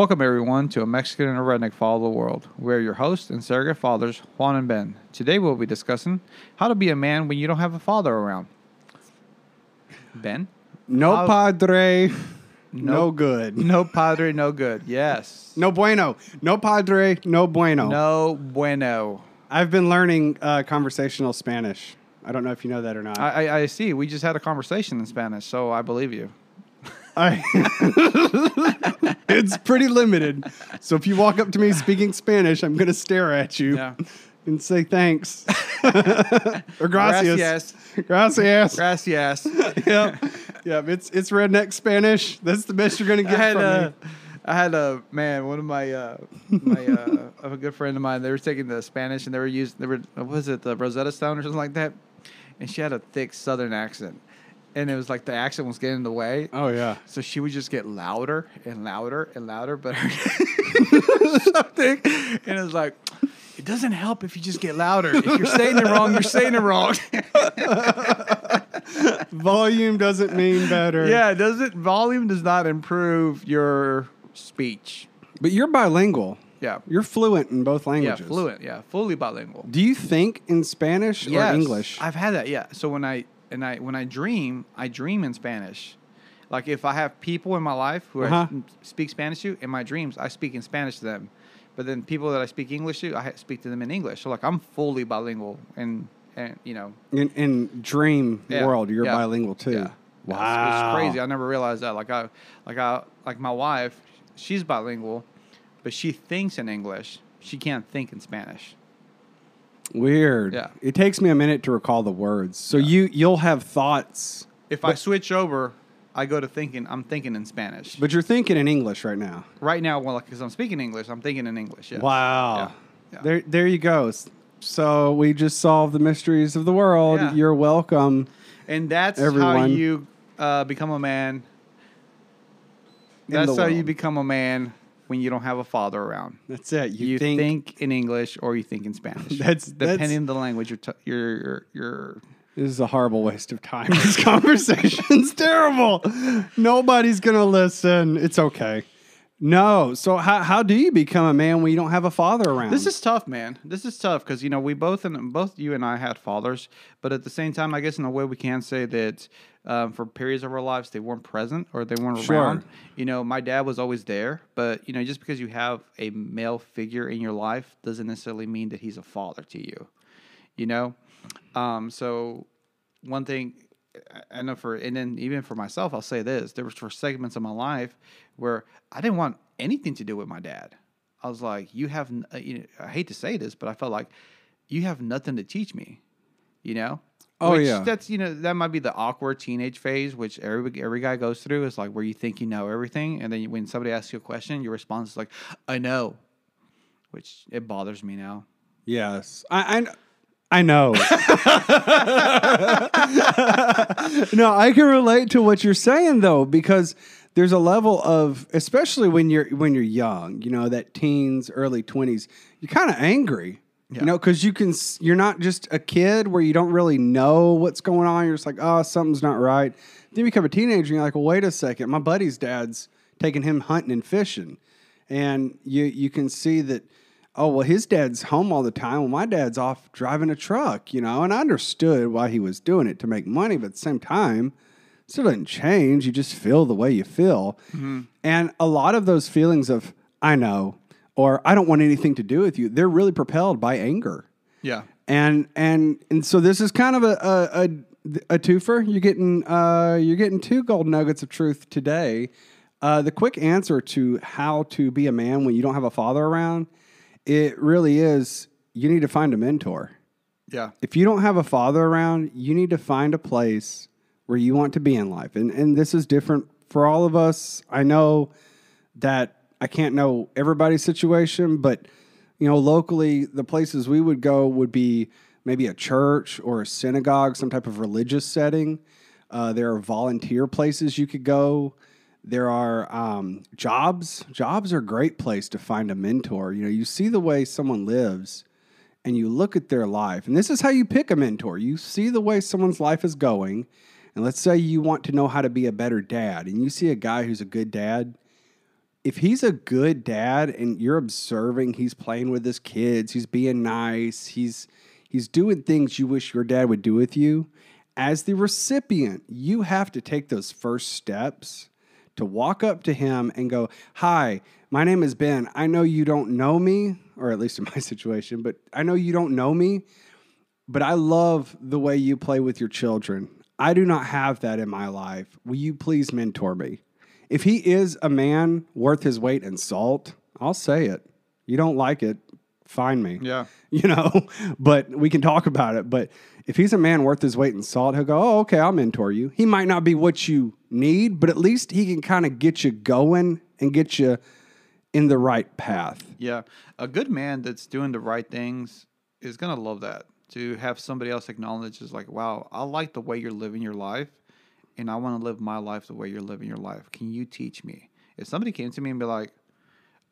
Welcome, everyone, to A Mexican and a Redneck Father the World. We're your hosts and surrogate fathers, Juan and Ben. Today, we'll be discussing how to be a man when you don't have a father around. Ben? No How- padre, no good. No padre, no good. Yes. No bueno. No padre, no bueno. No bueno. I've been learning uh, conversational Spanish. I don't know if you know that or not. I, I, I see. We just had a conversation in Spanish, so I believe you. I- it's pretty limited. So if you walk up to me speaking Spanish, I'm going to stare at you Yeah. and say thanks. or gracias. Gracias. Gracias. yep. Yep. It's, it's redneck Spanish. That's the best you're going to I get had from a, me. I had a man, one of my uh, my uh, of a good friend of mine. They were taking the Spanish and they were using they were what was it the Rosetta Stone or something like that, and she had a thick Southern accent, and it was like the accent was getting in the way. Oh, yeah. So she would just get louder and louder and louder, but her something, and it was like. It doesn't help if you just get louder. If you're saying it wrong, you're saying it wrong. Volume doesn't mean better. yeah, does it? Volume does not improve your speech. But you're bilingual. Yeah, You're fluent in both languages. yeah, fluent. Yeah, fully bilingual. Do you think in Spanish Yes, or English? I've had that. Yeah. So when I and I when I dream, I dream in Spanish. Like if I have people in my life who Uh-huh. I speak Spanish to, in my dreams, I speak in Spanish to them. But then people that I speak English to, I speak to them in English. So like I'm fully bilingual, and and you know, in, in dream Yeah, world, you're yeah, bilingual too. yeah. Wow. it's, it's crazy. I never realized that. Like I, like I, like my wife, she's bilingual, but she thinks in English. She can't think in Spanish. Weird. Yeah. It takes me a minute to recall the words. So you you'll have thoughts, If I switch over, I go to thinking. I'm thinking in Spanish. but you're thinking in English right now. right now, well, because I'm speaking English, I'm thinking in English. Yes. Wow. Yeah. Yeah. There there you go. So we just solved the mysteries of the world. Yeah. You're welcome. And that's how Everyone. you uh, become a man. That's how you become a man when you don't have a father around. That's it. You, You, think, think, in English or you think in Spanish. That's- depending on the language you're t- you're, you're you're this is a horrible waste of time. This conversation's terrible. Nobody's gonna listen. It's okay. No. So how how do you become a man when you don't have a father around? This is tough, man. This is tough because you know we both and both you and I had fathers, but at the same time, I guess in a way we can say that um, for periods of our lives they weren't present or they weren't Sure. around. You know, my dad was always there, but you know, just because you have a male figure in your life doesn't necessarily mean that he's a father to you. You know, um, so one thing I- know for and then even for myself, I'll say this: there was for segments of my life where I didn't want anything to do with my dad. I was like, you have, uh, you know, I hate to say this, but I felt like you have nothing to teach me, you know? Oh, Which yeah. That's, you know, that might be the awkward teenage phase, which every, every guy goes through is like where you think you know everything. And then when somebody asks you a question, your response is like, I know, which it bothers me now. Yes, I I, I know. no, I can relate to what you're saying though, because there's a level of, especially when you're when you're young, you know, that teens, early twenties, you're kind of angry. Yeah. You know, because you can, you're not just a kid where you don't really know what's going on. You're just like, oh, something's not right. Then you become a teenager and you're like, well, wait a second. My buddy's dad's taking him hunting and fishing. And you, you can see that, oh, well, his dad's home all the time. Well, my dad's off driving a truck, you know. And I understood why he was doing it to make money, but at the same time, it still doesn't change. You just feel the way you feel. Mm-hmm. And a lot of those feelings of, I know, or I don't want anything to do with you, they're really propelled by anger. Yeah. And and and so this is kind of a a, a, a twofer. You're getting uh, you're getting two gold nuggets of truth today. Uh, the quick answer to how to be a man when you don't have a father around, it really is you need to find a mentor. Yeah. If you don't have a father around, you need to find a place where you want to be in life. And and this is different for all of us. I know that I can't know everybody's situation, but you know, locally the places we would go would be maybe a church or a synagogue, some type of religious setting. Uh, there are volunteer places you could go. There are um, jobs. Jobs are a great place to find a mentor. You know, you see the way someone lives and you look at their life, and this is how you pick a mentor. You see the way someone's life is going, and let's say you want to know how to be a better dad, and you see a guy who's a good dad, if he's a good dad and you're observing, he's playing with his kids, he's being nice, he's he's doing things you wish your dad would do with you. As the recipient, you have to take those first steps to walk up to him and go, Hi, my name is Ben. I know you don't know me, or at least in my situation, but I know you don't know me, but I love the way you play with your children. I do not have that in my life. Will you please mentor me? If he is a man worth his weight in salt, I'll say it. You don't like it, find me. Yeah. You know, but we can talk about it. But if he's a man worth his weight in salt, he'll go, Oh, okay, I'll mentor you. He might not be what you need, but at least he can kind of get you going and get you in the right path. Yeah. A good man that's doing the right things is going to love that. To have somebody else acknowledge is like, wow, I like the way you're living your life and I want to live my life the way you're living your life. Can you teach me? If somebody came to me and be like,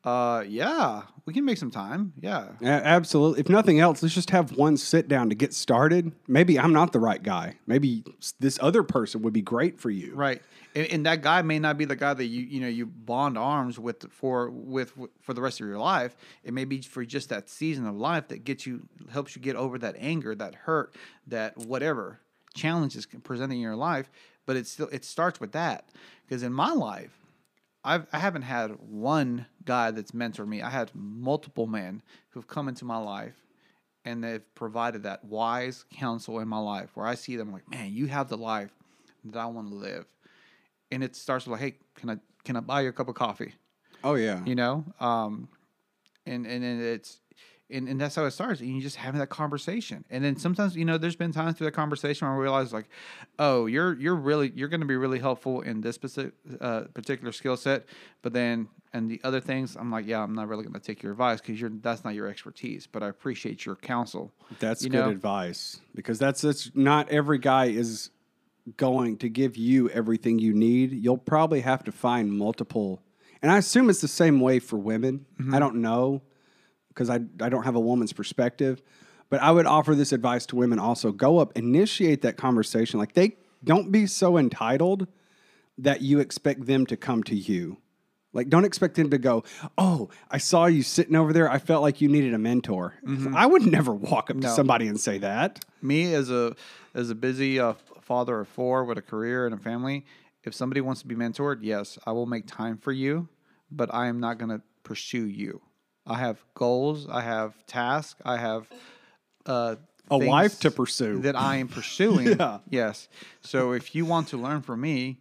uh, yeah, we can make some time. Yeah. A- absolutely. If nothing else, let's just have one sit down to get started. Maybe I'm not the right guy. Maybe this other person would be great for you. Right. And, and that guy may not be the guy that you you know you bond arms with for with for the rest of your life. It may be for just that season of life that gets you helps you get over that anger, that hurt, that whatever challenges presenting in your life. But it still it starts with that because in my life, I've I haven't had one guy that's mentored me. I had multiple men who've come into my life and they've provided that wise counsel in my life where I see them like, man, you have the life that I want to live. And it starts with like, hey, can I can I buy you a cup of coffee? Oh, yeah. You know? Um and and, and it's and, and that's how it starts. And you just having that conversation. And then sometimes, you know, there's been times through that conversation where I realize like, oh, you're you're really you're gonna be really helpful in this specific uh, particular skill set. But then and the other things, I'm like, yeah, I'm not really gonna take your advice because you're that's not your expertise. But I appreciate your counsel. That's You good know? advice because that's, that's not every guy is going to give you everything you need. You'll probably have to find multiple. And I assume it's the same way for women. Mm-hmm. I don't know because I, I don't have a woman's perspective. But I would offer this advice to women also go up, initiate that conversation. Like they don't be so entitled that you expect them to come to you. Like, don't expect them to go, Oh, I saw you sitting over there. I felt like you needed a mentor. I would never walk up to somebody and say that. me as a as a busy uh, father of four with a career and a family if somebody wants to be mentored yes i will make time for you but i am not going to pursue you i have goals i have tasks i have uh, A life to pursue. that i am pursuing Yeah. yes so if you want to learn from me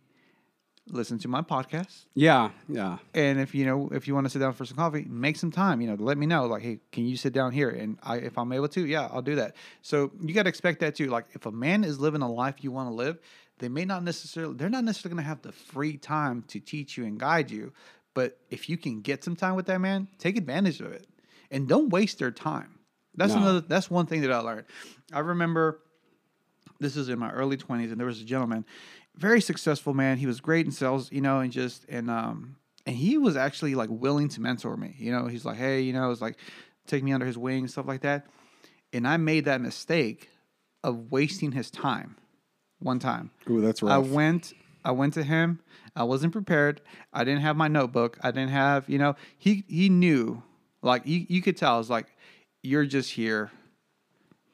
listen to my podcast Yeah, yeah. and if you know if you want to sit down for some coffee make some time you know let me know like hey can you sit down here and i if i'm able to yeah i'll do that so you got to expect that too like if a man is living a life you want to live they may not necessarily they're not necessarily going to have the free time to teach you and guide you but if you can get some time with that man take advantage of it. And don't waste their time. That's No. another that's one thing that i learned. I remember this is in my early 20s and there was a gentleman very successful man. He was great in sales you know and just and um and he was actually like willing to mentor me. You know he's like hey you know it's like take me under his wing stuff like that. And i made that mistake of wasting his time one time. Ooh, that's right. I went I went to him. I wasn't prepared. I didn't have my notebook. I didn't have, you know, he he knew. Like you, you could tell it's like you're just here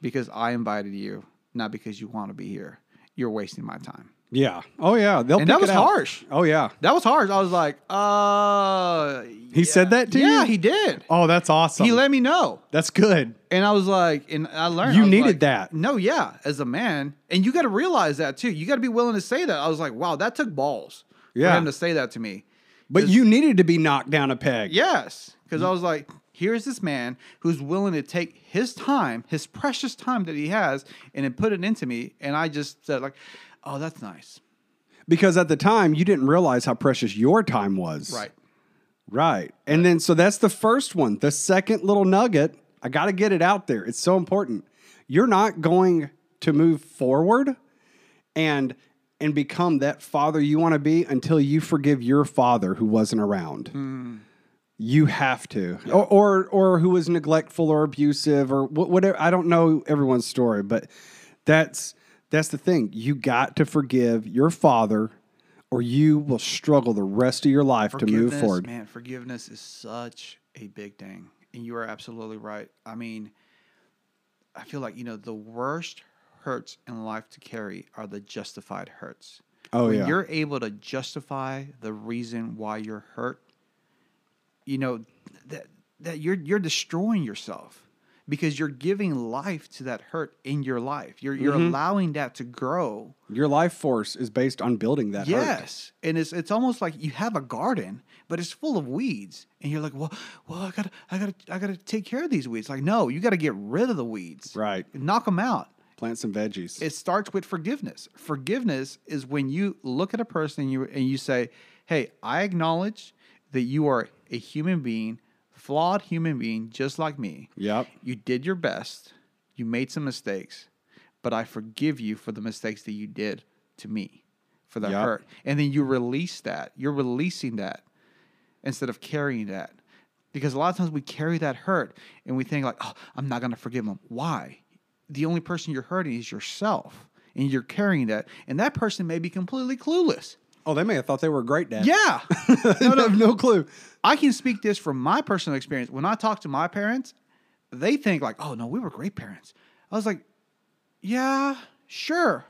because I invited you, not because you want to be here. You're wasting my time. yeah. Oh, yeah. They'll And that was harsh. Oh, yeah. That was harsh. I was like, uh He said that to you? Yeah, he did. Oh, that's awesome. He let me know. that's good. And I was like, and I learned You I needed like, that. No, yeah, as a man, and you got to realize that too. You got to be willing to say that. I was like, wow, that took balls Yeah. for him to say that to me. But you needed to be knocked down a peg. yes, because I was like, here's this man who's willing to take his time, his precious time that he has, and then put it into me. And I just said like, oh, that's nice, Because at the time, you didn't realize how precious your time was. right? Right. And then, so that's the first one. The second little nugget, I got to get it out there. It's so important. You're not going to move forward and and become that father you want to be until you forgive your father who wasn't around. Hmm. You have to, or, or or who was neglectful or abusive or wh- whatever. I don't know everyone's story, but that's that's the thing. You got to forgive your father or you will struggle the rest of your life to move forward. Man, forgiveness is such a big thing. And you are absolutely right. I mean, I feel like, you know, the worst hurts in life to carry are the justified hurts. Oh, when yeah. you're able to justify the reason why you're hurt, you know, that that you're you're destroying yourself because you're giving life to that hurt in your life. You're you're Mm-hmm. allowing that to grow. Your life force is based on building that hurt. Yes, and it's it's almost like you have a garden, but it's full of weeds, and you're like, well, well, I gotta, I gotta, I gotta take care of these weeds. Like, no, you got to get rid of the weeds, Right. Knock them out. Plant some veggies. It starts with forgiveness. Forgiveness is when you look at a person and you and you say, "Hey, I acknowledge that you are a human being, flawed human being, just like me. yep. You did your best. You made some mistakes, but I forgive you for the mistakes that you did to me, for the Yep. hurt. And then you release that. You're releasing that instead of carrying that. Because a lot of times we carry that hurt and we think like, "Oh, I'm not going to forgive him." Why? The only person you're hurting is yourself, and you're carrying that. And that person may be completely clueless. Oh, they may have thought they were a great dad. Yeah. no, no, no clue. I can speak this from my personal experience. When I talk to my parents, they think like, "Oh no, we were great parents." I was like, "Yeah, sure,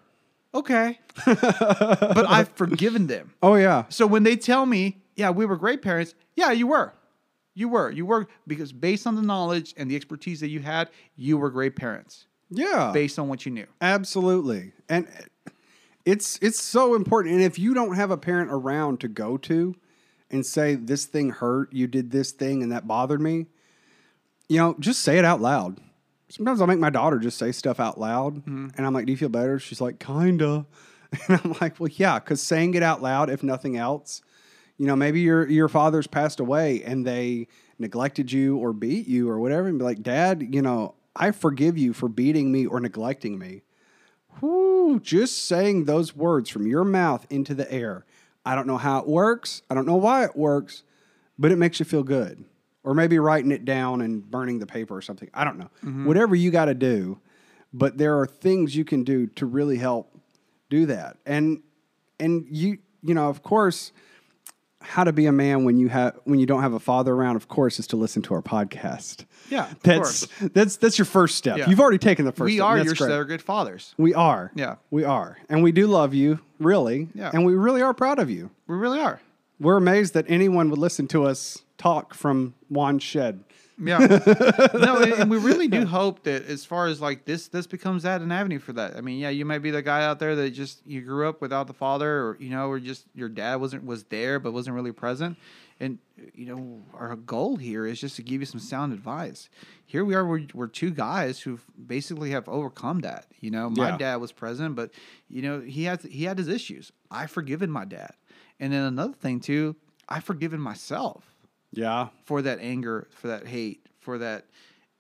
okay," but I've forgiven them. Oh yeah. So when they tell me, "Yeah, we were great parents," yeah, you were, you were, you were, because based on the knowledge and the expertise that you had, you were great parents Yeah. based on what you knew. Absolutely. And it's it's so important. And if you don't have a parent around to go to and say this thing hurt, you did this thing and that bothered me, you know, just say it out loud. Sometimes I'll make my daughter just say stuff out loud mm-hmm. and I'm like, Do you feel better? She's like, kinda. And I'm like, Well, yeah, because saying it out loud, if nothing else, you know, maybe your your father's passed away and they neglected you or beat you or whatever, and be like, Dad, you know, I forgive you for beating me or neglecting me. Whew, just saying those words from your mouth into the air. I don't know how it works. I don't know why it works, but it makes you feel good. Or maybe writing it down and burning the paper or something. I don't know. Mm-hmm. Whatever you got to do, but there are things you can do to really help do that. And and you you know, of course, how to be a man when you have when you don't have a father around, of course, is to listen to our podcast. Yeah, That's course. that's that's your first step. Yeah. You've already taken the first We step. are your surrogate fathers. We are. Yeah. We are. And we do love you, really. Yeah. And we really are proud of you. We really are. We're amazed that anyone would listen to us talk from Juan's shed. Yeah. no, and, and we really do hope that as far as like this, this becomes that an avenue for that. I mean, yeah, you might be the guy out there that just you grew up without the father, or you know, or just your dad wasn't was there but wasn't really present. And you know, our goal here is just to give you some sound advice. Here we are, we're, we're two guys who basically have overcome that. You know, my Yeah. dad was present, but you know, he had he had his issues. I've forgiven my dad, and then another thing too, I've forgiven myself Yeah. for that anger, for that hate, for that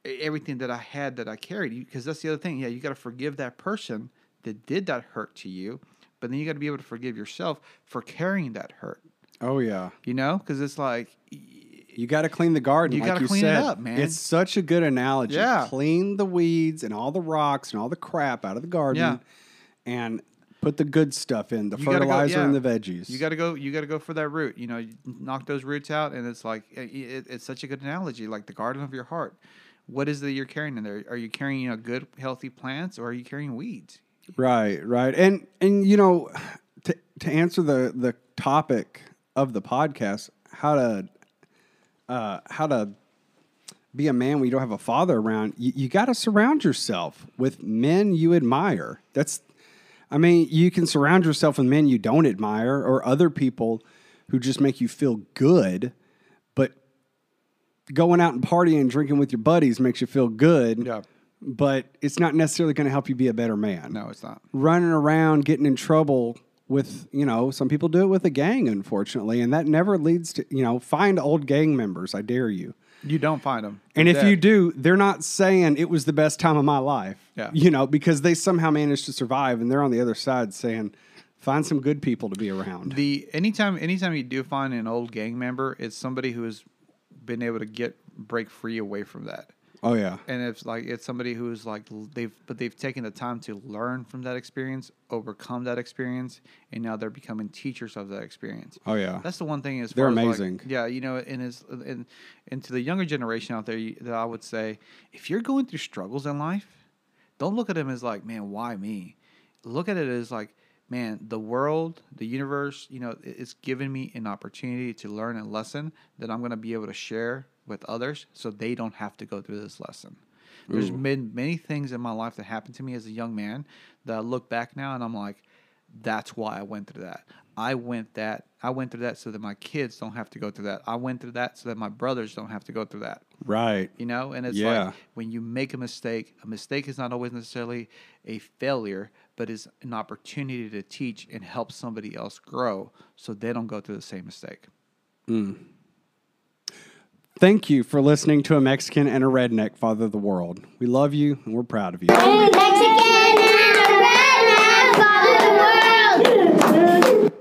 everything that I had that I carried. Because that's the other thing. Yeah, you got to forgive that person that did that hurt to you, but then you got to be able to forgive yourself for carrying that hurt. Oh yeah. You know, because it's like, You got to clean the garden. You like gotta you clean it up, man. It's such a good analogy. Yeah. Clean the weeds and all the rocks and all the crap out of the garden. Yeah. And put the good stuff in, the You gotta go- fertilizer and the veggies. you got to go. You got to go for that root. You know, you knock those roots out, and it's like it, it- it's such a good analogy, like the garden of your heart. What is it that you're carrying in there? Are you carrying you know, good, healthy plants, or are you carrying weeds? Right, right. And and you know, to to answer the the topic of the podcast, how to uh how to be a man when you don't have a father around, you, you got to surround yourself with men you admire. That's I mean, you can surround yourself with men you don't admire or other people who just make you feel good, but going out and partying and drinking with your buddies makes you feel good. Yeah. But it's not necessarily going to help you be a better man No, it's not. running around getting in trouble with you know some people do it with a gang unfortunately and that never leads to you know find old gang members i dare you You don't find them. and if you do they're not saying it was the best time of my life Yeah. you know because they somehow managed to survive and they're on the other side saying find some good people to be around The anytime anytime you do find an old gang member, it's somebody who has been able to get break free away from that. Oh yeah. and it's like it's somebody who's like they've but they've taken the time to learn from that experience overcome that experience and now they're becoming teachers of that experience Oh yeah. that's the one thing is They're far as, like, amazing. yeah you know and is and, and to the younger generation out there you- that i would say if you're going through struggles in life don't look at them as like man why me look at it as like man the world the universe you know it's given me an opportunity to learn a lesson that i'm going to be able to share with others so they don't have to go through this lesson. There's been many things in my life that happened to me as a young man that i look back now and i'm like that's why i went through that. I went that i went through that so that my kids don't have to go through that. I went through that so that my brothers don't have to go through that. Right. you know? And it's Yeah. like when you make a mistake a mistake is not always necessarily a failure but is an opportunity to teach and help somebody else grow so they don't go through the same mistake hmm. Thank you for listening to a Mexican and a redneck father of the world. We love you and we're proud of you. Mexican and a redneck father of the world.